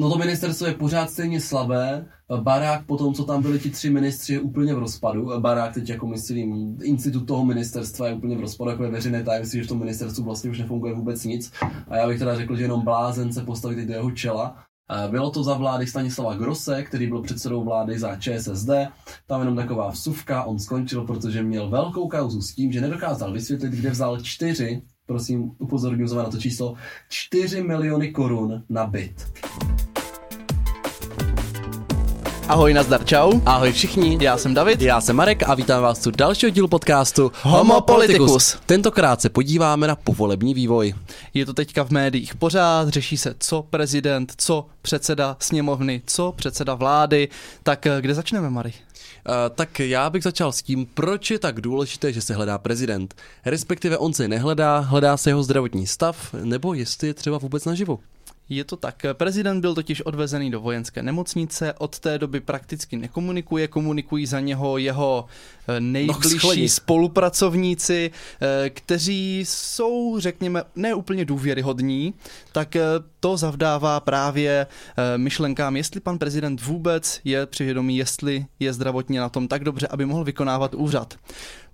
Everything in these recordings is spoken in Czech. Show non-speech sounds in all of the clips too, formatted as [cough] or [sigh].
no to ministerstvo je pořád stejně slabé. Barák po tom, co tam byli ti tři ministři, je úplně v rozpadu. Barák teď jako myslím, institut toho ministerstva je úplně v rozpadu, jako je veřejné tajemství, že v tom ministerstvu vlastně už nefunguje vůbec nic. A já bych teda řekl, že jenom blázen se postavit do jeho čela. Bylo to za vlády Stanislava Grosse, který byl předsedou vlády za ČSSD. Tam jenom taková vsuvka, on skončil, protože měl velkou kauzu s tím, že nedokázal vysvětlit, kde vzal čtyři, prosím, upozorňuji na to číslo, 4 miliony korun na byt. Ahoj, nazdar, čau. Ahoj všichni. Já jsem David. Já jsem Marek a vítám vás u dalšího dílu podcastu Homo Politicus. Tentokrát se podíváme na povolební vývoj. Je to teďka v médiích pořád, řeší se co prezident, co předseda sněmovny, co předseda vlády. Tak eh, kde začneme, Mary? Uh, tak já bych začal s tím, proč je tak důležité, že se hledá prezident. Respektive on se nehledá, hledá se jeho zdravotní stav, nebo jestli je třeba vůbec naživu. Je to tak. Prezident byl totiž odvezený do vojenské nemocnice, od té doby prakticky nekomunikuje, komunikují za něho jeho eh, nejbližší spolupracovníci, eh, kteří jsou, řekněme, neúplně důvěryhodní, tak eh, to zavdává právě myšlenkám, jestli pan prezident vůbec je přivědomý, jestli je zdravotně na tom tak dobře, aby mohl vykonávat úřad.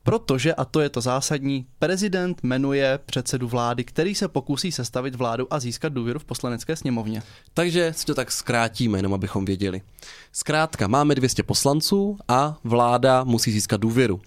Protože, a to je to zásadní, prezident jmenuje předsedu vlády, který se pokusí sestavit vládu a získat důvěru v poslanecké sněmovně. Takže si to tak zkrátíme, jenom abychom věděli. Zkrátka, máme 200 poslanců a vláda musí získat důvěru.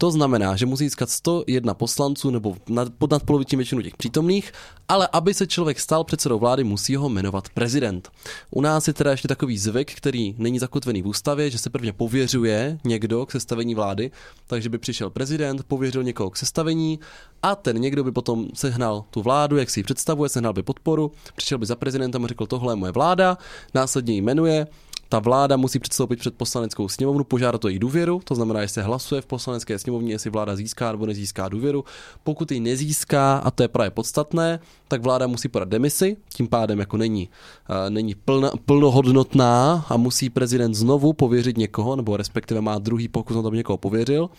To znamená, že musí získat 101 poslanců nebo nad, pod nadpoloviční většinu těch přítomných, ale aby se člověk stal předsedou vlády, musí ho jmenovat prezident. U nás je teda ještě takový zvyk, který není zakotvený v ústavě, že se prvně pověřuje někdo k sestavení vlády, takže by přišel prezident, pověřil někoho k sestavení a ten někdo by potom sehnal tu vládu, jak si ji představuje, sehnal by podporu, přišel by za prezidentem a řekl, tohle je moje vláda, následně ji jmenuje, ta vláda musí předstoupit před poslaneckou sněmovnu, požádat o její důvěru, to znamená, že se hlasuje v poslanecké sněmovně, jestli vláda získá nebo nezíská důvěru. Pokud ji nezíská, a to je právě podstatné, tak vláda musí podat demisi, tím pádem jako není, uh, není plna, plnohodnotná a musí prezident znovu pověřit někoho, nebo respektive má druhý pokus na to, někoho pověřil.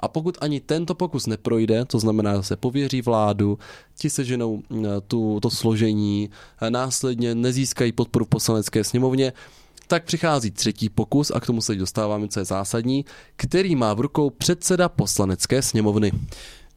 A pokud ani tento pokus neprojde, to znamená, že se pověří vládu, ti seženou uh, tu, to složení, uh, následně nezískají podporu v poslanecké sněmovně, tak přichází třetí pokus a k tomu se dostáváme, co je zásadní, který má v rukou předseda poslanecké sněmovny.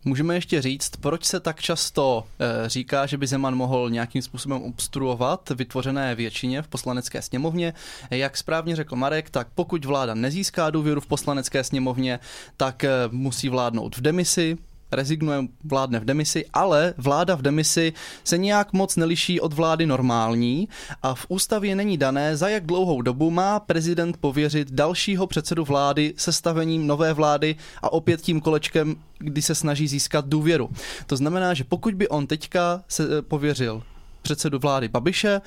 Můžeme ještě říct, proč se tak často e, říká, že by Zeman mohl nějakým způsobem obstruovat vytvořené většině v poslanecké sněmovně. Jak správně řekl Marek, tak pokud vláda nezíská důvěru v poslanecké sněmovně, tak e, musí vládnout v demisi, rezignuje, vládne v demisi, ale vláda v demisi se nějak moc neliší od vlády normální a v ústavě není dané, za jak dlouhou dobu má prezident pověřit dalšího předsedu vlády sestavením nové vlády a opět tím kolečkem, kdy se snaží získat důvěru. To znamená, že pokud by on teďka se eh, pověřil předsedu vlády Babiše,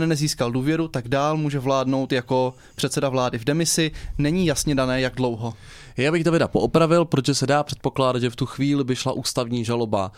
ten nezískal důvěru, tak dál může vládnout jako předseda vlády v demisi. Není jasně dané, jak dlouho. Já bych Davida poopravil, protože se dá předpokládat, že v tu chvíli by šla ústavní žaloba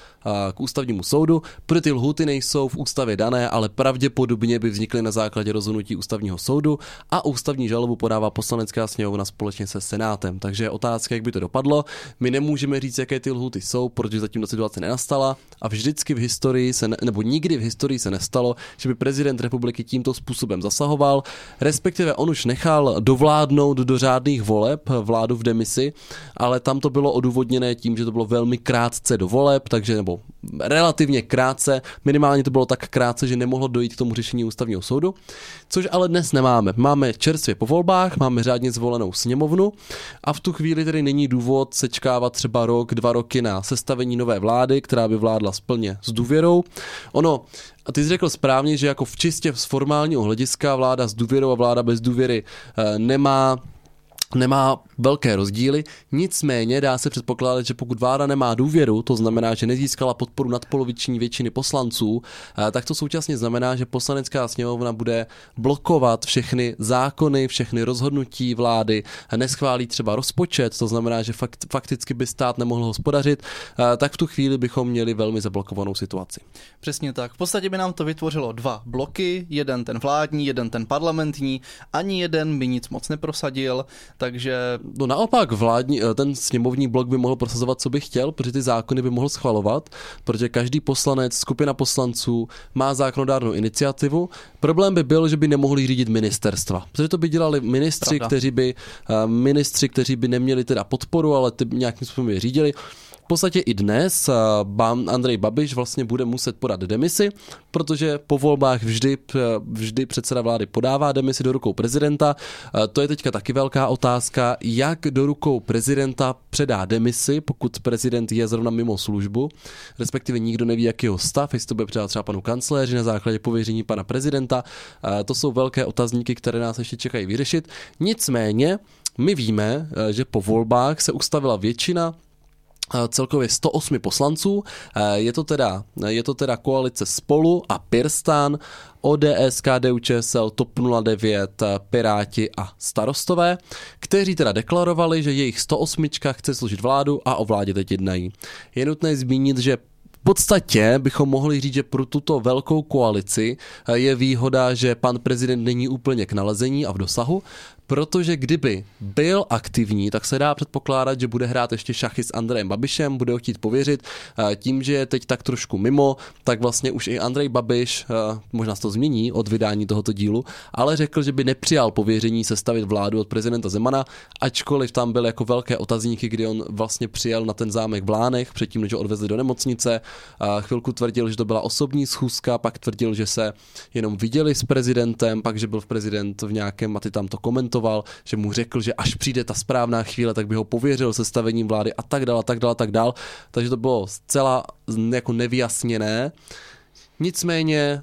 k ústavnímu soudu, protože ty lhuty nejsou v ústavě dané, ale pravděpodobně by vznikly na základě rozhodnutí ústavního soudu a ústavní žalobu podává poslanecká sněmovna společně se senátem. Takže je otázka, jak by to dopadlo. My nemůžeme říct, jaké ty lhuty jsou, protože zatím ta situace nenastala a vždycky v historii se, ne, nebo nikdy v historii se nestalo, že by prezident republiky tímto způsobem zasahoval, respektive on už nechal dovládnout do řádných voleb vládu v demisi ale tam to bylo odůvodněné tím, že to bylo velmi krátce do voleb, takže nebo relativně krátce, minimálně to bylo tak krátce, že nemohlo dojít k tomu řešení ústavního soudu, což ale dnes nemáme. Máme čerstvě po volbách, máme řádně zvolenou sněmovnu a v tu chvíli tedy není důvod sečkávat třeba rok, dva roky na sestavení nové vlády, která by vládla splně s důvěrou. Ono, a ty jsi řekl správně, že jako v čistě z formálního hlediska vláda s důvěrou a vláda bez důvěry e, nemá nemá velké rozdíly, nicméně dá se předpokládat, že pokud vláda nemá důvěru, to znamená, že nezískala podporu nadpoloviční většiny poslanců, eh, tak to současně znamená, že poslanecká sněmovna bude blokovat všechny zákony, všechny rozhodnutí vlády, neschválí třeba rozpočet, to znamená, že fakt, fakticky by stát nemohl hospodařit, eh, tak v tu chvíli bychom měli velmi zablokovanou situaci. Přesně tak. V podstatě by nám to vytvořilo dva bloky, jeden ten vládní, jeden ten parlamentní, ani jeden by nic moc neprosadil. Takže... No naopak, vládní, eh, ten sněmovní blok by mohl prosazovat, co by chtěl, protože ty zákony by mohl schvalovat, protože každý poslanec, skupina poslanců má zákonodárnou iniciativu. Problém by byl, že by nemohli řídit ministerstva, protože to by dělali ministři, Pravda. kteří by, eh, ministři, kteří by neměli teda podporu, ale ty nějakým způsobem je řídili. V podstatě i dnes eh, Andrej Babiš vlastně bude muset podat demisi, protože po volbách vždy, eh, vždy předseda vlády podává demisi do rukou prezidenta. Eh, To je teďka taky velká otázka, jak do rukou prezidenta předá demisi, pokud prezident je zrovna mimo službu, respektive nikdo neví, jaký jeho stav, jestli to bude předat třeba panu kancléři na základě pověření pana prezidenta. To jsou velké otazníky, které nás ještě čekají vyřešit. Nicméně, my víme, že po volbách se ustavila většina celkově 108 poslanců. Eh, Je to teda, je to teda koalice Spolu a Pirstan, ODS, KDU, ČSL, TOP 09, eh, Piráti a starostové, kteří teda deklarovali, že jejich 108 chce složit vládu a o vládě teď jednají. Je nutné zmínit, že v podstatě bychom mohli říct, že pro tuto velkou koalici eh, je výhoda, že pan prezident není úplně k nalezení a v dosahu, protože kdyby byl aktivní, tak se dá předpokládat, že bude hrát ještě šachy s Andrejem Babišem, bude ho chtít pověřit. Eh, Tím, že je teď tak trošku mimo, tak vlastně už i Andrej Babiš, eh, možná se to změní od vydání tohoto dílu, ale řekl, že by nepřijal pověření sestavit vládu od prezidenta Zemana, ačkoliv tam byly jako velké otazníky, kdy on vlastně přijel na ten zámek v Lánech, předtím, než ho odvezli do nemocnice. Chvilku tvrdil, že to byla osobní schůzka, pak tvrdil, že se jenom viděli s prezidentem, pak, že byl v prezident v nějakém, a ty tam to komentoval, že mu řekl, že až přijde ta správná chvíle, tak by ho pověřil sestavením vlády a tak dál, a tak dál, a tak dál. Takže to bylo zcela jako nevyjasněné. Nicméně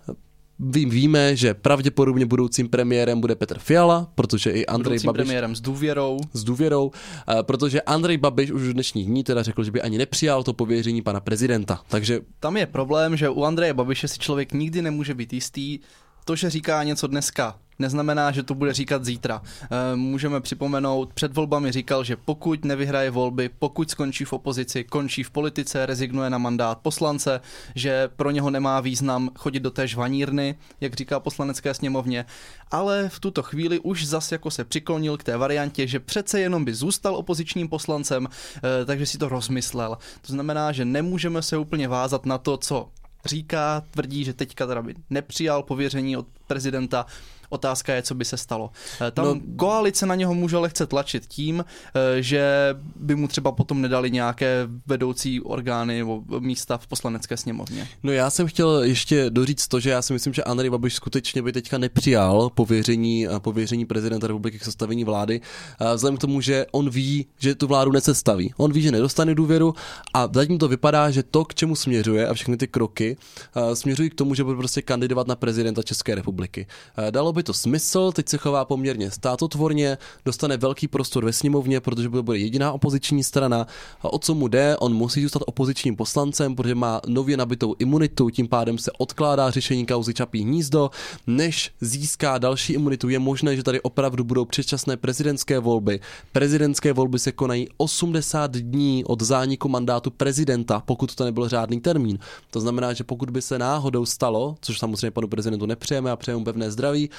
Ví, víme, že pravděpodobně budoucím premiérem bude Petr Fiala, protože i Andrej Budoucím Babiš premiérem s důvěrou. s důvěrou, eh, protože Andrej Babiš už v dnešních dní teda řekl, že by ani nepřijal to pověření pana prezidenta. Takže Tam je problém, že u Andreje Babiše si člověk nikdy nemůže být jistý, to, že říká něco dneska, neznamená, že to bude říkat zítra. E, můžeme připomenout, před volbami říkal, že pokud nevyhraje volby, pokud skončí v opozici, končí v politice, rezignuje na mandát poslance, že pro něho nemá význam chodit do té žvanírny, jak říká poslanecké sněmovně, ale v tuto chvíli už zas jako se přiklonil k té variantě, že přece jenom by zůstal opozičním poslancem, e, takže si to rozmyslel. To znamená, že nemůžeme se úplně vázat na to, co říká, tvrdí, že teďka teda by nepřijal pověření od prezidenta. Otázka je, co by se stalo. Eh, Tam No- koalice na něho může lehce tlačit tím, eh, že by mu třeba potom nedali nějaké vedoucí orgány nebo místa v poslanecké sněmovně. No já jsem chtěl ještě doříct to, že já si myslím, že Andrej Babiš skutečně by teďka nepřijal pověření, pověření prezidenta republiky k sestavení vlády, vzhledem k tomu, že on ví, že tu vládu necestaví. On ví, že nedostane důvěru a zatím to vypadá, že to, k čemu směřuje a všechny ty kroky, směřují k tomu, že bude prostě kandidovat na prezidenta České republiky. Dalo by to smysl, teď se chová poměrně státotvorně, dostane velký prostor ve sněmovně, protože bude jediná opoziční strana. A o co mu jde, on musí zůstat opozičním poslancem, protože má nově nabitou imunitu, tím pádem se odkládá řešení kauzy Čapí hnízdo. Než získá další imunitu, je možné, že tady opravdu budou předčasné prezidentské volby. Prezidentské volby se konají 80 dní od zániku mandátu prezidenta, pokud to nebyl řádný termín. To znamená, že pokud by se náhodou stalo, což samozřejmě panu prezidentu nepřejeme a přejeme pevné zdraví,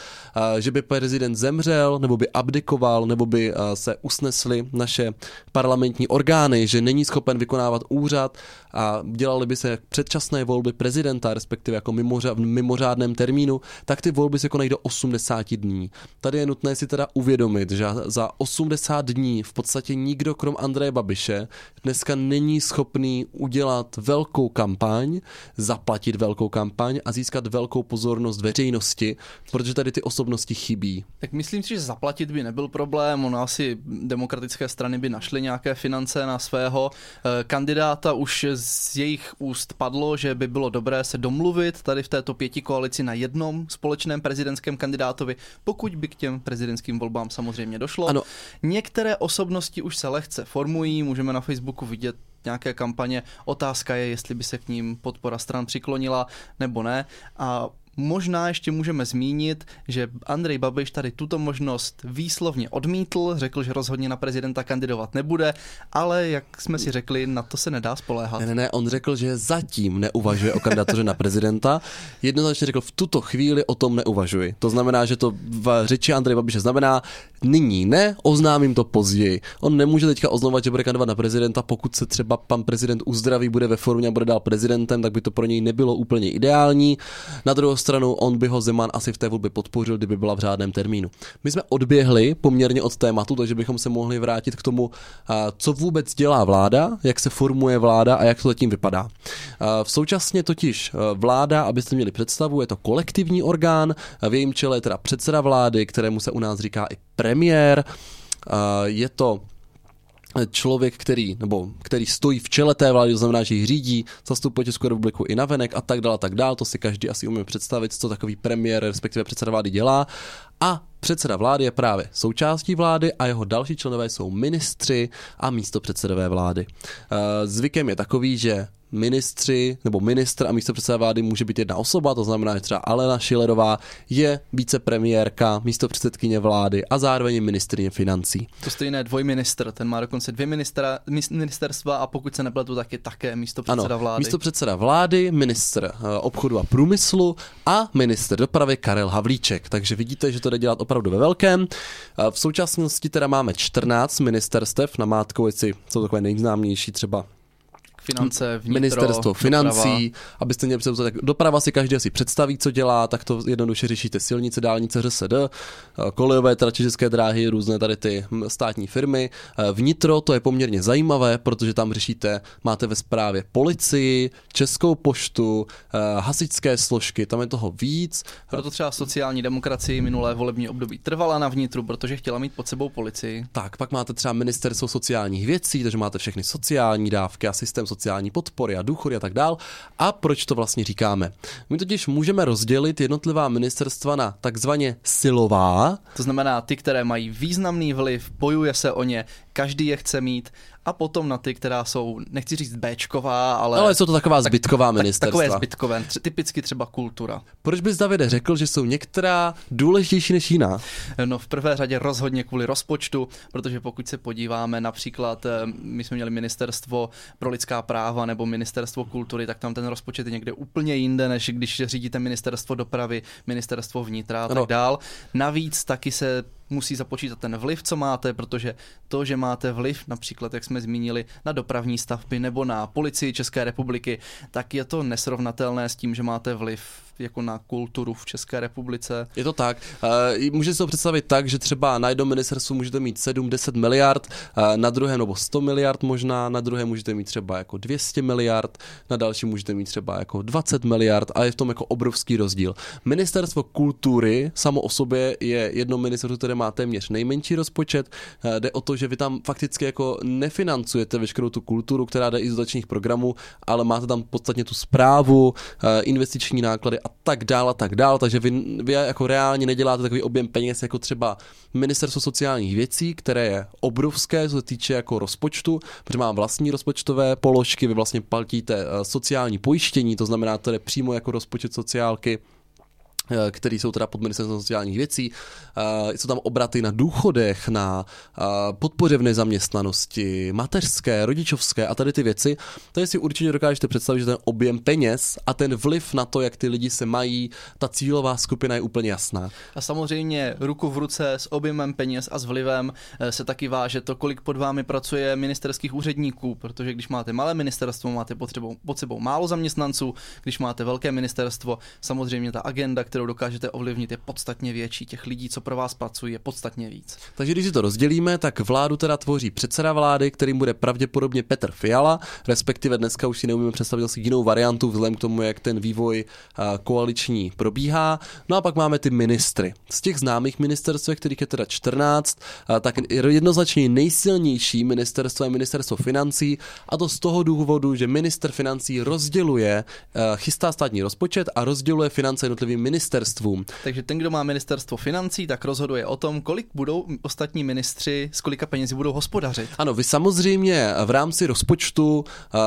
že by prezident zemřel, nebo by abdikoval, nebo by se usnesly naše parlamentní orgány, že není schopen vykonávat úřad a dělali by se předčasné volby prezidenta, respektive jako mimořa, v mimořádném termínu, tak ty volby se konají do 80 dní. Tady je nutné si teda uvědomit, že za 80 dní v podstatě nikdo krom Andreje Babiše dneska není schopný udělat velkou kampaň, zaplatit velkou kampaň a získat velkou pozornost veřejnosti, protože tady ty osobnosti chybí. Tak myslím si, že zaplatit by nebyl problém, ono asi demokratické strany by našly nějaké finance na svého eh, kandidáta, už z jejich úst padlo, že by bylo dobré se domluvit tady v této pěti koalici na jednom společném prezidentském kandidátovi, pokud by k těm prezidentským volbám samozřejmě došlo. Ano. Některé osobnosti už se lehce formují, můžeme na Facebooku vidět nějaké kampaně. Otázka je, jestli by se k ním podpora stran přiklonila nebo ne. A Možná ještě můžeme zmínit, že Andrej Babiš tady tuto možnost výslovně odmítl, řekl, že rozhodně na prezidenta kandidovat nebude, ale jak jsme si řekli, na to se nedá spoléhat. Ne, ne, ne, on řekl, že zatím neuvažuje o kandidatuře na prezidenta. Jednoznačně řekl, v tuto chvíli o tom neuvažuji. To znamená, že to v řeči Andrej Babiše znamená, nyní ne, oznámím to později. On nemůže teďka oznovat, že bude kandidovat na prezidenta, pokud se třeba pan prezident uzdraví, bude ve formě a bude dál prezidentem, tak by to pro něj nebylo úplně ideální. Na druhou stranu, on by ho Zeman asi v té volbě podpořil, kdyby byla v řádném termínu. My jsme odběhli poměrně od tématu, takže bychom se mohli vrátit k tomu, co vůbec dělá vláda, jak se formuje vláda a jak to zatím vypadá. V současně totiž vláda, abyste měli představu, je to kolektivní orgán, v jejím čele je teda předseda vlády, kterému se u nás říká i premiér. Je to člověk, který, nebo který stojí v čele té vlády, to znamená, že ji řídí, zastupuje Českou republiku i navenek a tak dále, a tak dále. To si každý asi umí představit, co takový premiér, respektive předseda vlády dělá. A předseda vlády je právě součástí vlády a jeho další členové jsou ministři a místo předsedové vlády. Zvykem je takový, že ministři nebo ministr a místo předseda vlády může být jedna osoba, to znamená, že třeba Alena Šilerová je vicepremiérka, místo předsedkyně vlády a zároveň ministrině financí. To stejné dvojministr, ten má dokonce dvě ministra, ministerstva a pokud se nepletu, tak je také místo předseda ano, vlády. Místo předseda vlády, ministr eh, obchodu a průmyslu a minister dopravy Karel Havlíček. Takže vidíte, že to jde dělat opravdu ve velkém. Eh, v současnosti teda máme 14 ministerstev na Mátkovici, jsou takové nejznámější třeba finance, vnitro, ministerstvo financí, doprava. abyste měli představit, tak doprava si každý asi představí, co dělá, tak to jednoduše řešíte silnice, dálnice, ŘSD, kolejové, teda české dráhy, různé tady ty státní firmy. Vnitro to je poměrně zajímavé, protože tam řešíte, máte ve správě policii, českou poštu, hasičské složky, tam je toho víc. Proto třeba sociální demokracii minulé volební období trvala na vnitru, protože chtěla mít pod sebou policii. Tak, pak máte třeba ministerstvo sociálních věcí, takže máte všechny sociální dávky a systém sociální podpory a důchody a tak dál. A proč to vlastně říkáme? My totiž můžeme rozdělit jednotlivá ministerstva na takzvaně silová. To znamená ty, které mají významný vliv, bojuje se o ně, každý je chce mít a potom na ty, která jsou, nechci říct Bčková, ale... Ale jsou to taková zbytková tak, ministerstva. takové zbytkové, tři, typicky třeba kultura. Proč bys Davide řekl, že jsou některá důležitější než jiná? No v prvé řadě rozhodně kvůli rozpočtu, protože pokud se podíváme například, eh, my jsme měli ministerstvo pro lidská práva nebo ministerstvo kultury, tak tam ten rozpočet je někde úplně jinde, než když řídíte ministerstvo dopravy, ministerstvo vnitra a tak dál. Navíc taky se musí započítat ten vliv, co máte, protože to, že máte vliv, například, jak jsme zmínili, na dopravní stavby nebo na policii České republiky, tak je to nesrovnatelné s tím, že máte vliv jako na kulturu v České republice. Je to tak. Můžete si to představit tak, že třeba na jednom ministerstvu můžete mít 7-10 miliard, na druhém nebo 100 miliard možná, na druhém můžete mít třeba jako 200 miliard, na dalším můžete mít třeba jako 20 miliard a je v tom jako obrovský rozdíl. Ministerstvo kultury samo o sobě je jedno ministerstvo, které má téměř nejmenší rozpočet. Jde o to, že vy tam fakticky jako nefinancujete veškerou tu kulturu, která jde i z dotačních programů, ale máte tam podstatně tu zprávu, investiční náklady a tak dál a tak dál, takže vy, vy jako reálně neděláte takový objem peněz jako třeba Ministerstvo sociálních věcí, které je obrovské, co se týče jako rozpočtu, protože má vlastní rozpočtové položky, vy vlastně platíte eh, sociální pojištění, to znamená, to je přímo jako rozpočet sociálky, který jsou teda pod ministerstvem sociálních věcí. Uh, jsou tam obraty na důchodech, na uh, podpoře v nezaměstnanosti, mateřské, rodičovské a tady ty věci. To si určitě dokážete představit, že ten objem peněz a ten vliv na to, jak ty lidi se mají, ta cílová skupina je úplně jasná. A samozřejmě ruku v ruce s objemem peněz a s vlivem se taky váže to, kolik pod vámi pracuje ministerských úředníků, protože když máte malé ministerstvo, máte potřebou, pod sebou málo zaměstnanců, když máte velké ministerstvo, samozřejmě ta agenda, kterou dokážete ovlivnit, je podstatně větší. Těch lidí, co pro vás pracují, je podstatně víc. Takže když si to rozdělíme, tak vládu teda tvoří předseda vlády, kterým bude pravděpodobně Petr Fiala, respektive dneska už si neumíme představit asi jinou variantu vzhledem k tomu, jak ten vývoj koaliční probíhá. No a pak máme ty ministry. Z těch známých ministerstv, kterých je teda 14, tak jednoznačně nejsilnější ministerstvo je ministerstvo financí a to z toho důvodu, že minister financí rozděluje, chystá státní rozpočet a rozděluje finance jednotlivým ministrům ministerstvům. Takže ten, kdo má ministerstvo financí, tak rozhoduje o tom, kolik budou ostatní ministři, s kolika penězi budou hospodařit. Ano, vy samozřejmě v rámci rozpočtu uh,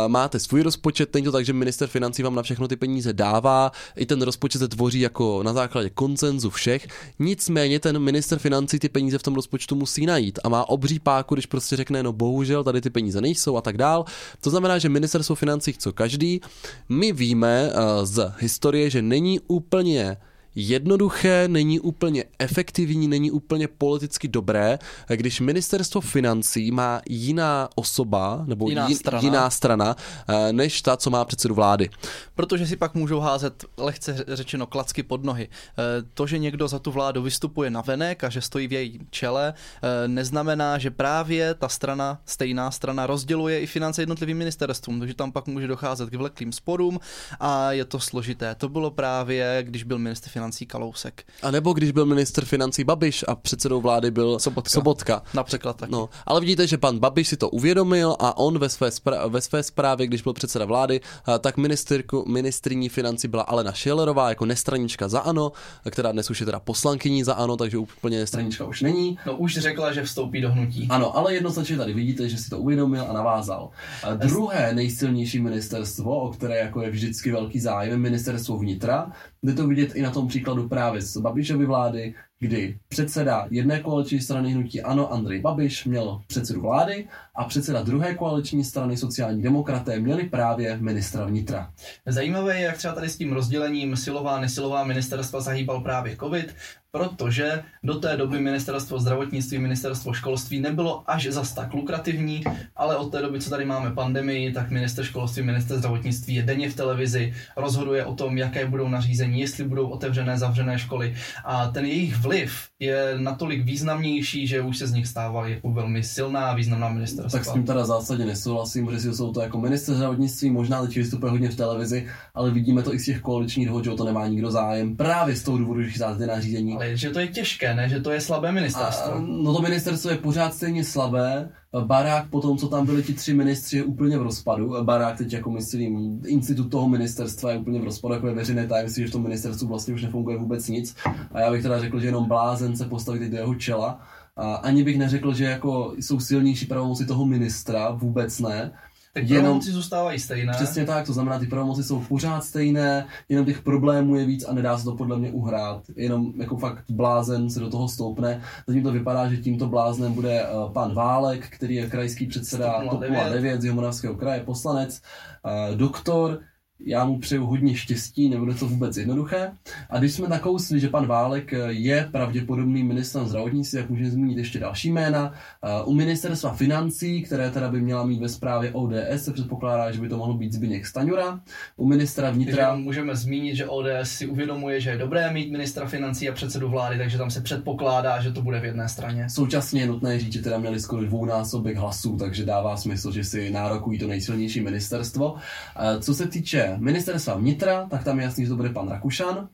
máte svůj rozpočet, není to tak, že minister financí vám na všechno ty peníze dává, i ten rozpočet se tvoří jako na základě koncenzu všech, nicméně ten minister financí ty peníze v tom rozpočtu musí najít a má obří páku, když prostě řekne, no bohužel tady ty peníze nejsou a tak dál. To znamená, že ministerstvo financí chce každý. My víme uh, z historie, že není úplně jednoduché, není úplně efektivní, není úplně politicky dobré, když ministerstvo financí má jiná osoba nebo Jiná jin, strana. jiná strana eh, než ta, co má předsedu vlády. Protože si pak můžou házet, lehce řečeno, klacky pod nohy. Eh, To, že někdo za tu vládu vystupuje na venek a že stojí v její čele, eh, neznamená, že právě ta strana, stejná strana, rozděluje i finance jednotlivým ministerstvům, takže tam pak může docházet k vleklým sporům a je to složité. To bylo právě, když byl ministr financí Kalousek. A nebo když byl minister financí Babiš a předsedou vlády byl Sobotka. Sobotka. Například taky. No, ale vidíte, že pan Babiš si to uvědomil a on ve své, spra- ve své zprávě, když byl předseda vlády, tak ministerku, ministriní financí byla Alena Schillerová jako nestranička za ANO, která dnes už je teda poslankyní za ANO, takže úplně nestranička. Stranička už není. No už řekla, že vstoupí do hnutí. Ano, ale jednoznačně tady vidíte, že si to uvědomil a navázal. A druhé nejsilnější ministerstvo, o které jako je vždycky velký zájem, je ministerstvo vnitra. Jde to vidět i na tom příkladu právě z Babišovy vlády, kdy předseda jedné koaliční strany hnutí ANO Andrej Babiš měl předsedu vlády a předseda druhé koaliční strany sociální demokraté měli právě ministra vnitra. Zajímavé je, jak třeba tady s tím rozdělením silová, nesilová ministerstva zahýbal právě COVID, protože do té doby ministerstvo zdravotnictví, ministerstvo školství nebylo až zas tak lukrativní, ale od té doby, co tady máme pandemii, tak minister školství, minister zdravotnictví je denně v televizi, rozhoduje o tom, jaké budou nařízení, jestli budou otevřené, zavřené školy a ten jejich vliv je natolik významnější, že už se z nich stává jako velmi silná a významná ministerstva. Tak s tím teda zásadně nesouhlasím, protože jsou to jako minister zdravotnictví, možná teď vystupuje hodně v televizi, ale vidíme to i z těch koaličních dohod, že o to nemá nikdo zájem. Právě z toho důvodu, že chystáte ty nařízení. Ale že to je těžké, ne? Že to je slabé ministerstvo. A, no to ministerstvo je pořád stejně slabé. Barák po tom, co tam byli ti tři ministři, je úplně v rozpadu. Barák teď jako myslím, institut toho ministerstva je úplně v rozpadu, jako je veřejné tajemství, že v tom ministerstvu vlastně už nefunguje vůbec nic. A já bych teda řekl, že jenom blázen se postaví teď do jeho čela. A ani bych neřekl, že jako jsou silnější pravomoci toho ministra, vůbec ne. Tak jenom- pravomoci zůstávají stejné. Přesně tak, to znamená, ty pravomoci jsou pořád stejné, jenom těch problémů je víc a nedá se to podle mě uhrát. Jenom jako fakt blázen se do toho stoupne. Zatím to vypadá, že tímto bláznem bude eh, pan Válek, který je krajský předseda TOP TOP 09. 09 z Jihomoravského kraje, poslanec, eh, doktor, já mu přeju hodně štěstí, nebude to vůbec jednoduché. A když jsme nakousli, že pan Válek eh, je pravděpodobným ministrem zdravotnictví, tak můžeme zmínit ještě další jména. Eh, U ministerstva financí, které teda by měla mít ve správě ODS, se předpokládá, že by to mohl být Zbigněk Staňura. U ministra Takže vnitra můžeme zmínit, že ODS si uvědomuje, že je dobré mít ministra financí a předsedu vlády, takže tam se předpokládá, že to bude v jedné straně. Současně je nutné říct, že teda měli skoro dvounásobek hlasů, takže dává smysl, že si nárokují to nejsilnější ministerstvo. Eh, Co se týče ministerstva vnitra, tak tam je jasný, že to bude pan Rakušan.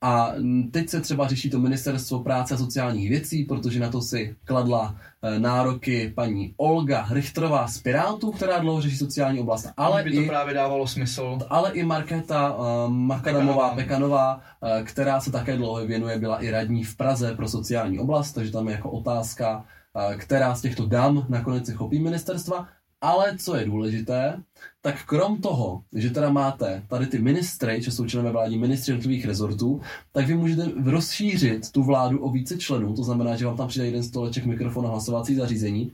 A teď se třeba řeší to ministerstvo práce a sociálních věcí, protože na to si kladla eh, nároky paní Olga Richtrová z Pirátů, která dlouho řeší sociální oblast, ale by to i právě dávalo smysl. ale i Markéta uh, Makadamová Pekanová. Uh, která se také dlouho věnuje, byla i radní v Praze pro sociální oblast, takže tam je jako otázka, uh, která z těchto dam nakonec se chopí ministerstva. Ale co je důležité, tak krom toho, že teda máte tady ty ministry, že jsou členové vládní ministři jednotlivých rezortů, tak vy můžete rozšířit tu vládu o více členů, to znamená, že vám tam přijde jeden stoleček, mikrofon a hlasovací zařízení.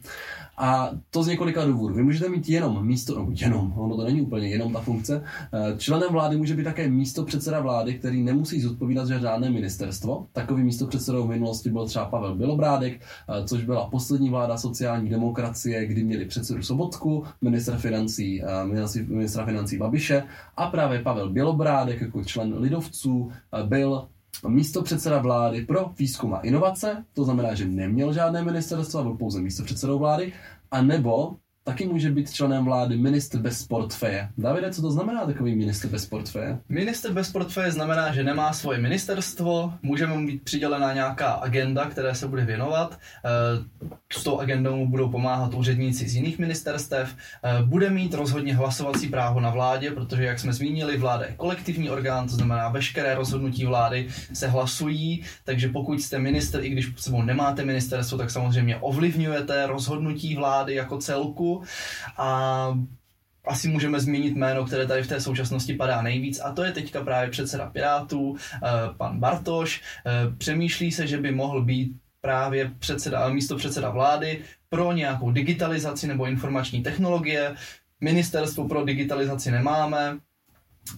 A to z několika důvodů. Vy můžete mít jenom místo, no jenom, ono to není úplně jenom ta funkce. Eh, Členem vlády může být také místo předseda vlády, který nemusí zodpovídat za žádné ministerstvo. Takový místo předsedou v minulosti byl třeba Pavel Bělobrádek, eh, což byla poslední vláda sociální demokracie, kdy měli předsedu Sobotku, ministra financí, eh, ministra- financí Babiše a právě Pavel Bělobrádek jako člen lidovců byl místo předseda vlády pro výzkum a inovace, to znamená, že neměl žádné ministerstvo, byl pouze místo předsedou vlády, a nebo taky může být členem vlády ministr bez portfeje. Davide, co to znamená takový ministr bez portfeje? Minister bez portfeje znamená, že nemá svoje ministerstvo, může mu být přidělena nějaká agenda, které se bude věnovat. Eh, s tou agendou mu budou pomáhat úředníci z jiných ministerstev. Eh, bude mít rozhodně hlasovací právo na vládě, protože, jak jsme zmínili, vláda je kolektivní orgán, to znamená, veškeré rozhodnutí vlády se hlasují, takže pokud jste minister, i když sebou nemáte ministerstvo, tak samozřejmě ovlivňujete rozhodnutí vlády jako celku a asi můžeme zmínit jméno, které tady v té současnosti padá nejvíc, a to je teďka právě předseda Pirátů, eh, pan Bartoš. Eh, přemýšlí se, že by mohl být právě předseda, místo předseda vlády pro nějakou digitalizaci nebo informační technologie. Ministerstvo pro digitalizaci nemáme,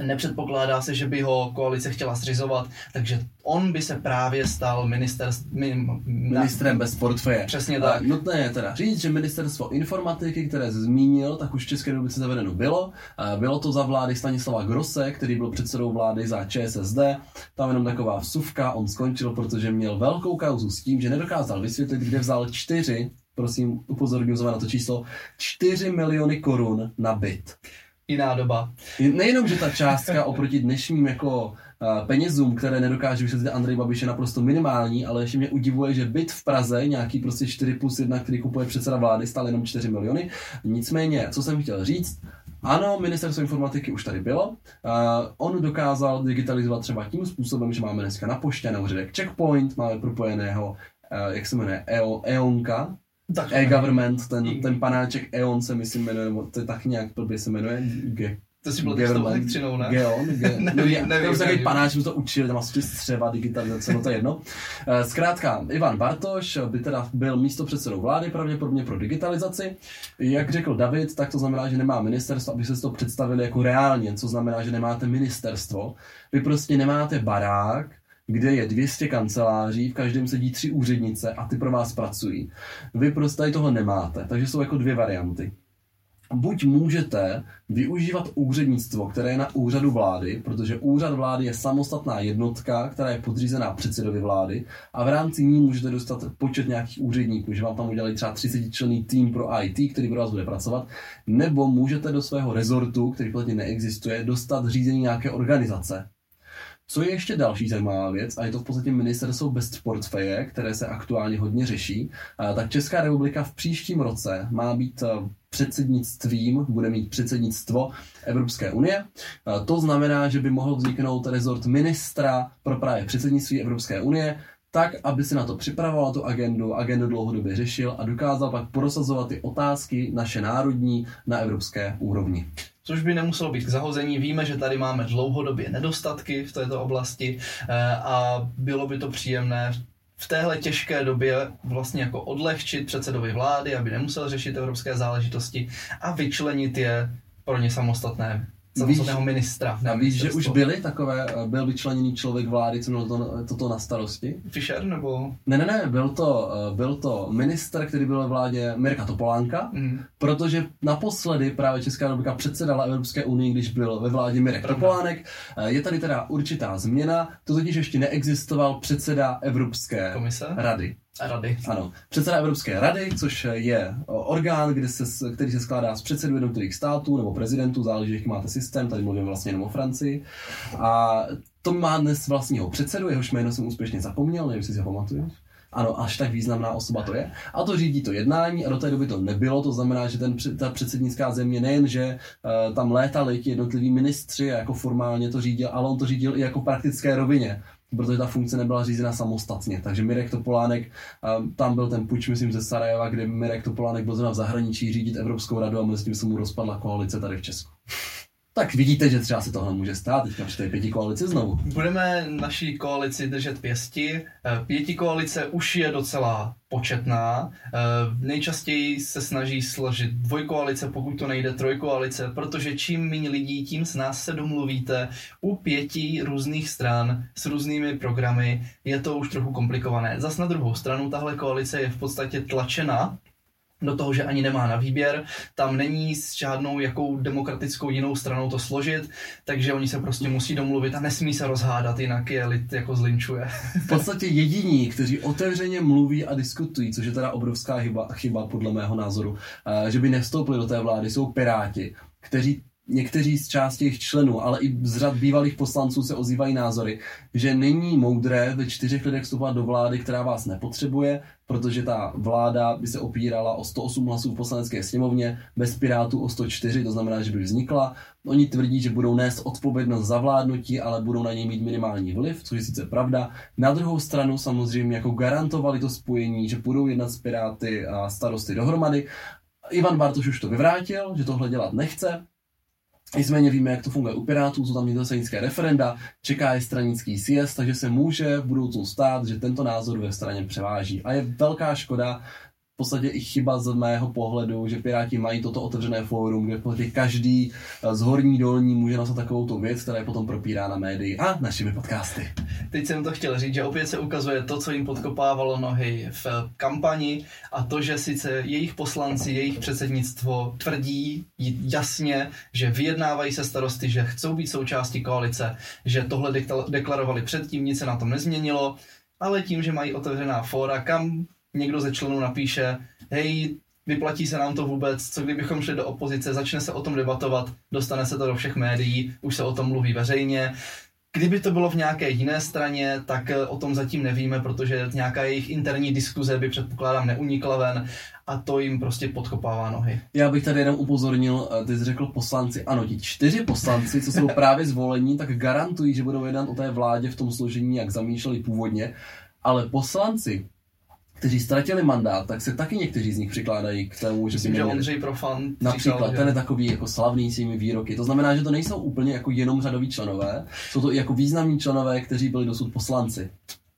Nepředpokládá se, že by ho koalice chtěla zřizovat, takže on by se právě stal minister, mi, ministrem bez portfeje. Přesně tak. Nutné je teda říct, že ministerstvo informatiky, které zmínil, tak už v České republice zavedeno bylo. Bylo to za vlády Stanislava Grosse, který byl předsedou vlády za ČSSD. Tam jenom taková vsuvka, on skončil, protože měl velkou kauzu s tím, že nedokázal vysvětlit, kde vzal čtyři, prosím upozorňuji na to číslo, 4 miliony korun na byt jiná doba. Nejenom, že ta částka oproti dnešním jako penězům, které nedokáže vysvětlit Andrej Babiš je naprosto minimální, ale ještě mě udivuje, že byt v Praze, nějaký prostě 4 plus 1, který kupuje předseda vlády, stál jenom 4 miliony. Nicméně, co jsem chtěl říct, ano, ministerstvo informatiky už tady bylo. Uh, on dokázal digitalizovat třeba tím způsobem, že máme dneska na poště na úředek Checkpoint, máme propojeného, uh, jak se jmenuje, EO, EONka, tak e-government, ten, ten panáček E.ON se myslím jmenuje, to je tak nějak blbě se jmenuje, G. To si byl s tou elektřinou, ne? Geon, ge, nevím, [laughs] no, nevím, nevím, to takový panáč, jsme to učili, tam asi střeva, digitalizace, no to je jedno. Eh, zkrátka, Ivan Bartoš by teda byl místo předsedou vlády, pravděpodobně pro digitalizaci. Jak řekl David, tak to znamená, že nemá ministerstvo, aby se to představili jako reálně, co znamená, že nemáte ministerstvo. Vy prostě nemáte barák, kde je 200 kanceláří, v každém sedí tři úřednice a ty pro vás pracují. Vy prostě tady toho nemáte, takže jsou jako dvě varianty. Buď můžete využívat úřednictvo, které je na úřadu vlády, protože úřad vlády je samostatná jednotka, která je podřízená předsedovi vlády a v rámci ní můžete dostat počet nějakých úředníků, že vám tam udělali třeba 30 členný tým pro IT, který pro vás bude pracovat, nebo můžete do svého rezortu, který platně neexistuje, dostat řízení nějaké organizace, co je ještě další zajímavá věc, a je to v podstatě ministerstvo bez portfeje, které se aktuálně hodně řeší, tak Česká republika v příštím roce má být předsednictvím, bude mít předsednictvo Evropské unie. To znamená, že by mohl vzniknout rezort ministra pro právě předsednictví Evropské unie, tak, aby si na to připravoval tu agendu, agendu dlouhodobě řešil a dokázal pak prosazovat ty otázky naše národní na evropské úrovni což by nemuselo být k zahození. Víme, že tady máme dlouhodobě nedostatky v této oblasti eh, a bylo by to příjemné v téhle těžké době vlastně jako odlehčit předsedovi vlády, aby nemusel řešit evropské záležitosti a vyčlenit je pro ně samostatné samotného ministra. A víš, že už byly takové, eh, byl vyčleněný člověk vlády, co měl to, toto na starosti? Fischer nebo? Ne, ne, ne, byl to, eh, byl to minister, který byl ve vládě Mirka Topolánka, mm. protože naposledy právě Česká republika předsedala Evropské unii, když byl ve vládě Mirek Pravda. Topolánek. Eh, je tady teda určitá změna, to totiž ještě neexistoval předseda Evropské Komise? rady. Rady. Ano. Předseda Evropské rady, což je orgán, kde se, který se skládá z předsedů jednotlivých států nebo prezidentů, záleží, jaký máte systém, tady mluvím vlastně jenom o Francii. A to má dnes vlastního předsedu, jehož jméno jsem úspěšně zapomněl, nevím, jestli si ho pamatuješ. Ano, až tak významná osoba to je. A to řídí to jednání a do té doby to nebylo, to znamená, že ten, ta předsednická země nejen, že uh, tam létali ti jednotliví ministři jako formálně to řídil, ale on to řídil i jako praktické rovině protože ta funkce nebyla řízena samostatně. Takže Mirek Topolánek, tam byl ten půjč, myslím, ze Sarajeva, kde Mirek Topolánek byl v zahraničí řídit Evropskou radu a mezi tím se mu rozpadla koalice tady v Česku. Tak vidíte, že třeba se tohle může stát teďka při té pěti koalici znovu. Budeme naší koalici držet pěsti. Eh, pěti koalice už je docela početná. Eh, nejčastěji se snaží složit dvojkoalice, pokud to nejde trojkoalice, protože čím méně lidí, tím s nás se domluvíte. U pěti různých stran s různými programy je to už trochu komplikované. Zas na druhou stranu tahle koalice je v podstatě tlačena do toho, že ani nemá na výběr, tam není s žádnou jakou demokratickou jinou stranou to složit, takže oni se prostě musí domluvit a nesmí se rozhádat, jinak je lid jako zlinčuje. V podstatě jediní, kteří otevřeně mluví a diskutují, což je teda obrovská chyba, chyba podle mého názoru, eh, že by nevstoupili do té vlády, jsou Piráti, kteří někteří z části jejich členů, ale i z řad bývalých poslanců se ozývají názory, že není moudré ve čtyřech lidech vstupovat do vlády, která vás nepotřebuje, protože ta vláda by se opírala o 108 hlasů v poslanecké sněmovně, bez Pirátů o 104, to znamená, že by vznikla. Oni tvrdí, že budou nést odpovědnost za vládnutí, ale budou na něj mít minimální vliv, což je sice pravda. Na druhou stranu samozřejmě jako garantovali to spojení, že budou jednat s Piráty a starosty dohromady. Ivan Bartoš už to vyvrátil, že tohle dělat nechce, Nicméně víme, jak to funguje u Pirátů, jsou tam vnitrostanické referenda, čeká je stranický sjezd, takže se může v budoucnu stát, že tento názor ve straně převáží. A je velká škoda, v podstatě i chyba z mého pohledu, že Piráti mají toto otevřené fórum, kde v podstatě každý z horní dolní může nasat takovou tu věc, která je potom propírá na médii a našimi podcasty. Teď jsem to chtěl říct, že opět se ukazuje to, co jim podkopávalo nohy v kampani a to, že sice jejich poslanci, jejich předsednictvo tvrdí jasně, že vyjednávají se starosty, že chcou být součástí koalice, že tohle deklarovali předtím, nic se na tom nezměnilo, ale tím, že mají otevřená fóra, kam někdo ze členů napíše, hej, vyplatí se nám to vůbec, co kdybychom šli do opozice, začne se o tom debatovat, dostane se to do všech médií, už se o tom mluví veřejně. Kdyby to bylo v nějaké jiné straně, tak eh, o tom zatím nevíme, protože nějaká jejich interní diskuze by předpokládám neunikla ven a to jim prostě podkopává nohy. Já bych tady jenom upozornil, eh, ty jsi řekl poslanci, ano, ti čtyři poslanci, co jsou právě zvolení, tak garantují, že budou jednat o té vládě v tom složení, jak zamýšleli původně, ale poslanci, kteří ztratili mandát, tak se taky někteří z nich přikládají k tomu, že Myslím, že Ondřej Profan Například, říkal, ten je takový jako slavný svými výroky. To znamená, že to nejsou úplně jako jenom řadoví členové, jsou to i jako významní členové, kteří byli dosud poslanci.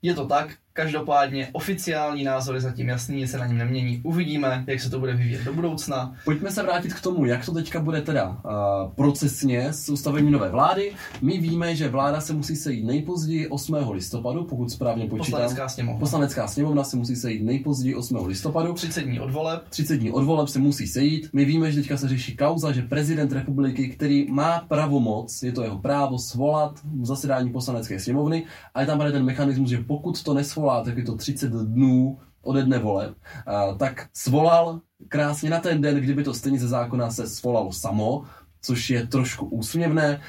Je to tak, Každopádně oficiální názory zatím jasný, nic se na něm nemění. Uvidíme, jak se to bude vyvíjet do budoucna. Pojďme se vrátit k tomu, jak to teďka bude teda uh, procesně s ustavením nové vlády. My víme, že vláda se musí sejít nejpozději 8. listopadu, pokud správně počítám. Poslanecká sněmovna. Poslanecká sněmovna se musí sejít nejpozději 8. listopadu. 30 dní od voleb. 30 dní od voleb se musí sejít. My víme, že teďka se řeší kauza, že prezident republiky, který má pravomoc, je to jeho právo svolat zasedání poslanecké sněmovny, a je tam ten mechanismus, že pokud to nesvolá volá, tak je to 30 dnů ode dne voleb, tak svolal krásně na ten den, kdyby to stejně ze zákona se svolalo samo, což je trošku úsměvné.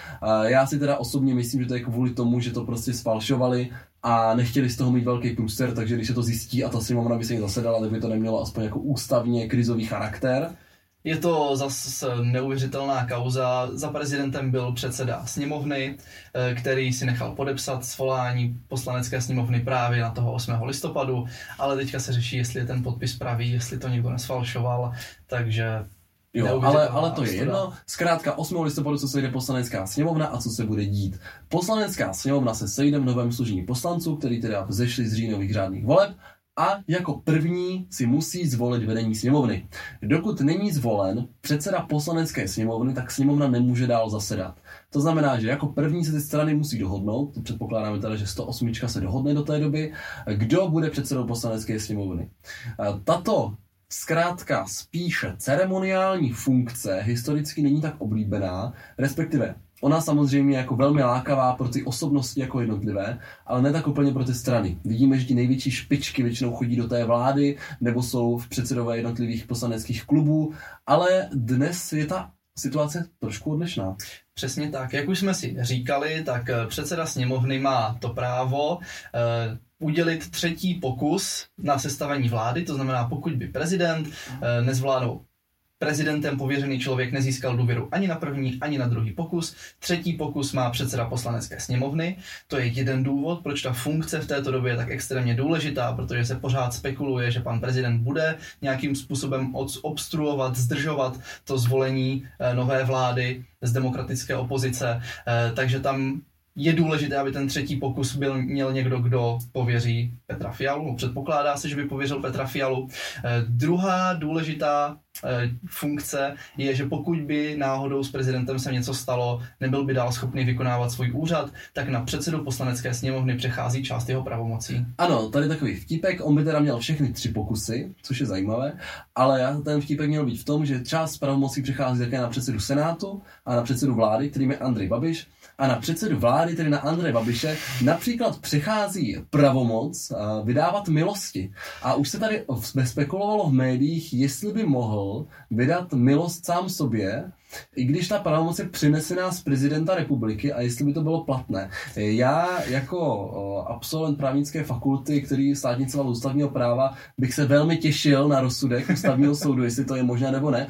Já si teda osobně myslím, že to je kvůli tomu, že to prostě sfalšovali a nechtěli z toho mít velký průster, takže když se to zjistí a ta sněmovna by se jich zasedala, tak by to nemělo aspoň jako ústavně krizový charakter. Je to zase neuvěřitelná kauza. Za prezidentem byl předseda sněmovny, eh, který si nechal podepsat svolání poslanecké sněmovny právě na toho 8. listopadu, ale teďka se řeší, jestli je ten podpis pravý, jestli to někdo nesfalšoval, takže Jo, ale, ale to je jedno. Zkrátka 8. listopadu se sejde poslanecká sněmovna a co se bude dít. Poslanecká sněmovna se sejde v novém služení poslanců, který teda vzešli z říjnových řádných voleb a jako první si musí zvolit vedení sněmovny. Dokud není zvolen předseda poslanecké sněmovny, tak sněmovna nemůže dál zasedat. To znamená, že jako první se ty strany musí dohodnout, předpokládáme teda, že 108 se dohodne do té doby, kdo bude předsedou poslanecké sněmovny. Tato zkrátka spíše ceremoniální funkce historicky není tak oblíbená, respektive Ona samozřejmě jako velmi lákavá pro ty osobnosti jako jednotlivé, ale ne tak úplně pro ty strany. Vidíme, že ti největší špičky většinou chodí do té vlády nebo jsou v předsedové jednotlivých poslaneckých klubů, ale dnes je ta situace trošku odlišná. Přesně tak. Jak už jsme si říkali, tak eh, předseda sněmovny má to právo eh, udělit třetí pokus na sestavení vlády, to znamená, pokud by prezident eh, nezvládl prezidentem pověřený člověk nezískal důvěru ani na první, ani na druhý pokus. Třetí pokus má předseda poslanecké sněmovny. To je jeden důvod, proč ta funkce v této době je tak extrémně důležitá, protože se pořád spekuluje, že pan prezident bude nějakým způsobem obstruovat, zdržovat to zvolení eh, nové vlády z demokratické opozice. Eh, takže tam je důležité, aby ten třetí pokus byl, měl někdo, kdo pověří Petra Fialu. Předpokládá se, že by pověřil Petra Fialu. Eh, druhá důležitá eh, funkce je, že pokud by náhodou s prezidentem se něco stalo, nebyl by dál schopný vykonávat svůj úřad, tak na předsedu poslanecké sněmovny přechází část jeho pravomocí. Ano, tady takový vtípek, on by teda měl všechny tři pokusy, což je zajímavé, ale ten vtípek měl být v tom, že část pravomocí přechází také na předsedu Senátu a na předsedu vlády, kterým je Andrej Babiš, a na předsedu vlády, tedy na Andreje Babiše, například přechází pravomoc vydávat milosti. A už se tady spekulovalo v médiích, jestli by mohl vydat milost sám sobě, i když ta pravomoc je přinesená z prezidenta republiky a jestli by to bylo platné. Já jako absolvent právnické fakulty, který státnicoval ústavního práva, bych se velmi těšil na rozsudek ústavního soudu, jestli to je možné nebo ne.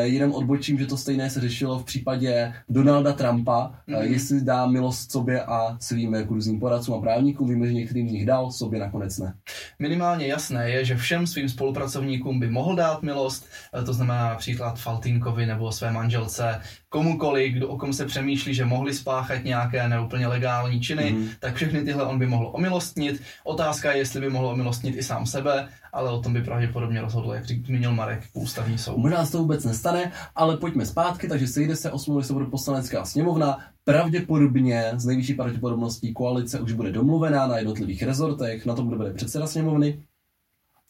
Jenom odbočím, že to stejné se řešilo v případě Donalda Trumpa, mm-hmm. jestli dá milost sobě a svým jako různým poradcům a právníkům. Víme, že některým z nich dal, sobě nakonec ne. Minimálně jasné je, že všem svým spolupracovníkům by mohl dát milost, to znamená například Faltinkovi nebo své manželce, komukoliv, kdo, o kom se přemýšlí, že mohli spáchat nějaké neúplně legální činy, mm. tak všechny tyhle on by mohl omilostnit. Otázka je, jestli by mohl omilostnit i sám sebe, ale o tom by pravděpodobně rozhodl, jak zmínil Marek, ústavní soud. Možná se to vůbec nestane, ale pojďme zpátky, takže sejde se 8. listopadu poslanecká sněmovna, pravděpodobně z nejvyšší pravděpodobností koalice už bude domluvená na jednotlivých rezortech, na tom bude předseda sněmovny,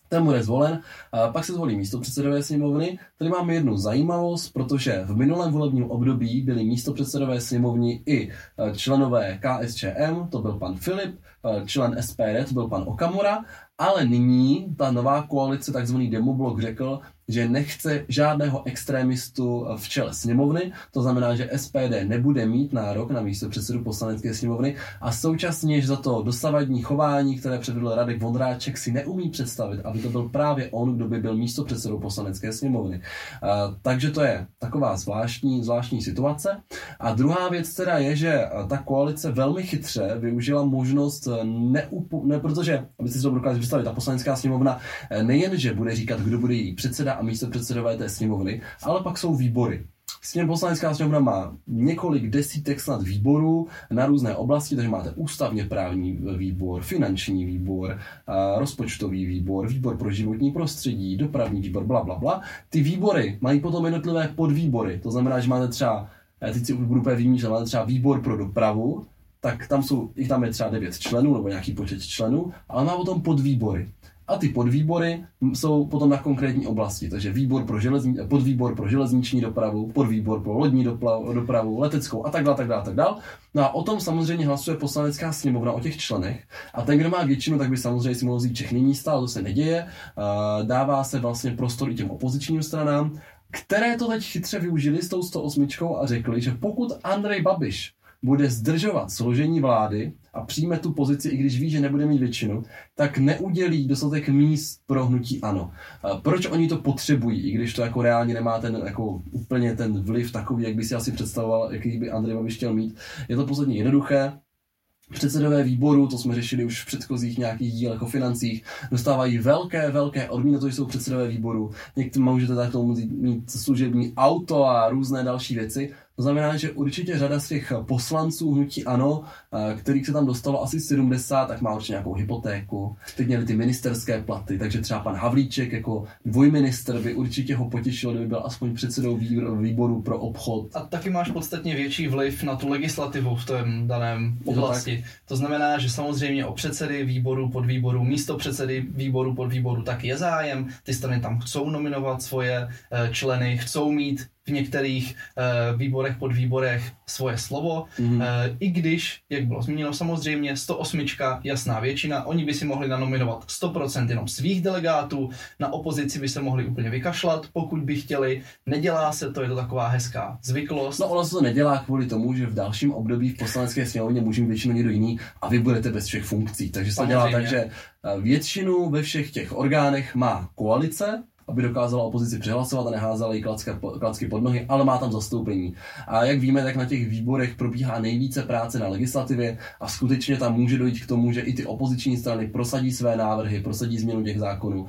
ten bude zvolen, a pak se zvolí místo předsedové sněmovny. Tady máme jednu zajímavost, protože v minulém volebním období byli místo předsedové sněmovny i e, členové KSČM, to byl pan Filip, e, člen SPD, to byl pan Okamura, ale nyní ta nová koalice, takzvaný demoblok, řekl, že nechce žádného extrémistu v čele sněmovny, to znamená, že SPD nebude mít nárok na místo předsedu poslanecké sněmovny a současně, že za to dosavadní chování, které předvedl Radek Vondráček, si neumí představit, aby to byl právě on, kdo by byl místo předsedou poslanecké sněmovny. takže to je taková zvláštní, zvláštní situace. A druhá věc teda je, že ta koalice velmi chytře využila možnost neupo, ne, protože, aby si to dokázali představit, ta poslanecká sněmovna nejen, že bude říkat, kdo bude její předseda a místo předsedové té sněmovny, ale pak jsou výbory. Sněm poslanecká sněmovna má několik desítek snad výborů na různé oblasti, takže máte ústavně právní výbor, finanční výbor, rozpočtový výbor, výbor pro životní prostředí, dopravní výbor, bla, bla, bla. Ty výbory mají potom jednotlivé podvýbory, to znamená, že máte třeba, já teď si budu úplně vymýšlet, máte třeba výbor pro dopravu, tak tam jsou, jich tam je třeba devět členů, nebo nějaký počet členů, ale má potom podvýbory. A ty podvýbory jsou potom na konkrétní oblasti. Takže výbor pro železni, podvýbor pro železniční dopravu, podvýbor pro lodní dopravu, dopravu leteckou a tak dále, tak dále, tak dále. No a o tom samozřejmě hlasuje poslanecká sněmovna o těch členech. A ten, kdo má většinu, tak by samozřejmě si mohl vzít všechny místa, ale to se neděje. Dává se vlastně prostor i těm opozičním stranám, které to teď chytře využili s tou 108 a řekli, že pokud Andrej Babiš bude zdržovat složení vlády a přijme tu pozici, i když ví, že nebude mít většinu, tak neudělí dostatek míst pro hnutí ano. Proč oni to potřebují, i když to jako reálně nemá ten jako úplně ten vliv takový, jak by si asi představoval, jaký by Andrej Babiš chtěl mít. Je to posledně jednoduché, Předsedové výboru, to jsme řešili už v předchozích nějakých dílech o financích, dostávají velké, velké odměny, to jsou předsedové výboru. Někteří můžete tak tomu mít služební auto a různé další věci. To znamená, že určitě řada z těch poslanců hnutí ANO, eh, kterých se tam dostalo asi 70, tak má určitě nějakou hypotéku. Teď měli ty ministerské platy, takže třeba pan Havlíček jako dvojminister by určitě ho potěšil, kdyby byl aspoň předsedou výboru pro obchod. A taky máš podstatně větší vliv na tu legislativu v tom daném oblasti. To, to znamená, že samozřejmě o předsedy výboru, podvýboru, místo předsedy výboru, podvýboru tak je zájem. Ty strany tam chcou nominovat svoje eh, členy, chcou mít v některých uh, výborech, podvýborech svoje slovo, mm-hmm. uh, i když, jak bylo zmíněno samozřejmě, 108, jasná většina, oni by si mohli nanominovat 100% jenom svých delegátů, na opozici by se mohli úplně vykašlat, pokud by chtěli, nedělá se to, je to taková hezká zvyklost. No ono se to nedělá kvůli tomu, že v dalším období v poslanecké sněmovně může mít většinu někdo jiný a vy budete bez všech funkcí, takže se to dělá tak, že eh, většinu ve všech těch orgánech má koalice, aby dokázala opozici přehlasovat a neházela jí klacky pod nohy, ale má tam zastoupení. A jak víme, tak na těch výborech probíhá nejvíce práce na legislativě a skutečně tam může dojít k tomu, že i ty opoziční strany prosadí své návrhy, prosadí změnu těch zákonů.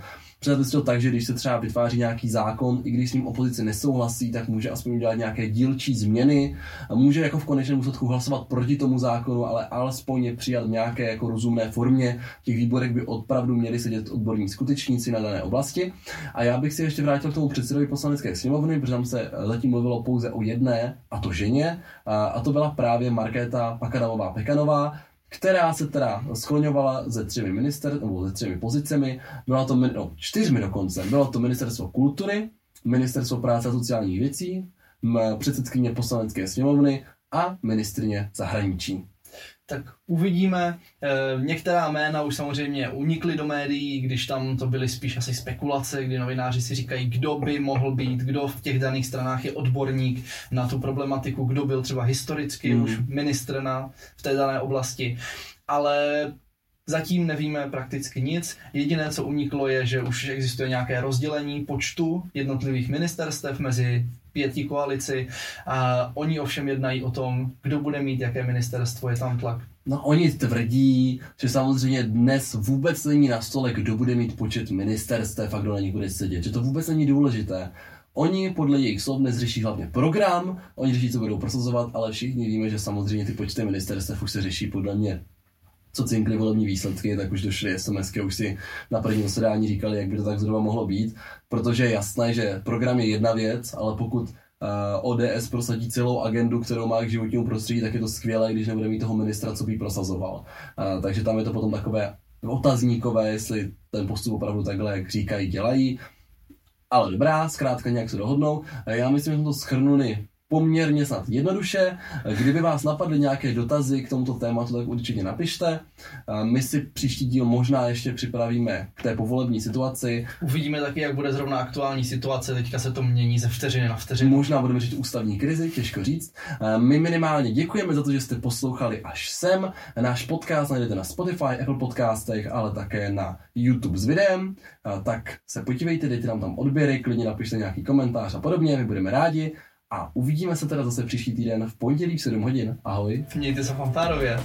To tak, že když se třeba vytváří nějaký zákon, i když s ním opozice nesouhlasí, tak může aspoň udělat nějaké dílčí změny. Může jako v konečném důsledku hlasovat proti tomu zákonu, ale alespoň je přijat v nějaké jako rozumné formě. V těch výborech by opravdu měli sedět odborní skutečníci na dané oblasti. A já bych si ještě vrátil k tomu předsedovi poslanecké sněmovny, protože tam se zatím mluvilo pouze o jedné, a to ženě, a to byla právě Markéta Pakadamová Pekanová, která se teda skloňovala ze třemi minister, nebo ze třemi pozicemi. Byla to, no, čtyřmi dokonce. Bylo to ministerstvo kultury, ministerstvo práce a sociálních věcí, předsedkyně poslanecké sněmovny a ministrině zahraničí tak uvidíme. E, některá jména už samozřejmě unikly do médií, když tam to byly spíš asi spekulace, kdy novináři si říkají, kdo by mohl být, kdo v těch daných stranách je odborník na tu problematiku, kdo byl třeba historicky mm. už ministr na, v té dané oblasti. Ale Zatím nevíme prakticky nic. Jediné, co uniklo, je, že už existuje nějaké rozdělení počtu jednotlivých ministerstev mezi pěti koalici a oni ovšem jednají o tom, kdo bude mít jaké ministerstvo, je tam tlak. No oni tvrdí, že samozřejmě dnes vůbec není na stole, kdo bude mít počet ministerstev a kdo na nich bude sedět, že to vůbec není důležité. Oni podle jejich slov dnes řeší hlavně program, oni řeší, co budou prosazovat, ale všichni víme, že samozřejmě ty počty ministerstev už se řeší podle mě co cinkly volební výsledky, tak už došly SMSky, už si na prvním zasedání říkali, jak by to tak zhruba mohlo být, protože je jasné, že program je jedna věc, ale pokud uh, ODS prosadí celou agendu, kterou má k životnímu prostředí, tak je to skvělé, když nebude mít toho ministra, co by prosazoval. Uh, takže tam je to potom takové otazníkové, jestli ten postup opravdu takhle, jak říkají, dělají. Ale dobrá, zkrátka nějak se dohodnou. Já myslím, že jsme to schrnuli poměrně snad jednoduše. Kdyby vás napadly nějaké dotazy k tomuto tématu, tak určitě napište. My si příští díl možná ještě připravíme k té povolební situaci. Uvidíme taky, jak bude zrovna aktuální situace. Teďka se to mění ze vteřiny na vteřinu. Možná budeme řešit ústavní krizi, těžko říct. My minimálně děkujeme za to, že jste poslouchali až sem. Náš podcast najdete na Spotify, Apple podcastech, ale také na YouTube s videem. Tak se podívejte, dejte nám tam odběry, klidně napište nějaký komentář a podobně, my budeme rádi. A uvidíme se teda zase příští týden v pondělí v 7 hodin. Ahoj. Mějte se fanfárově.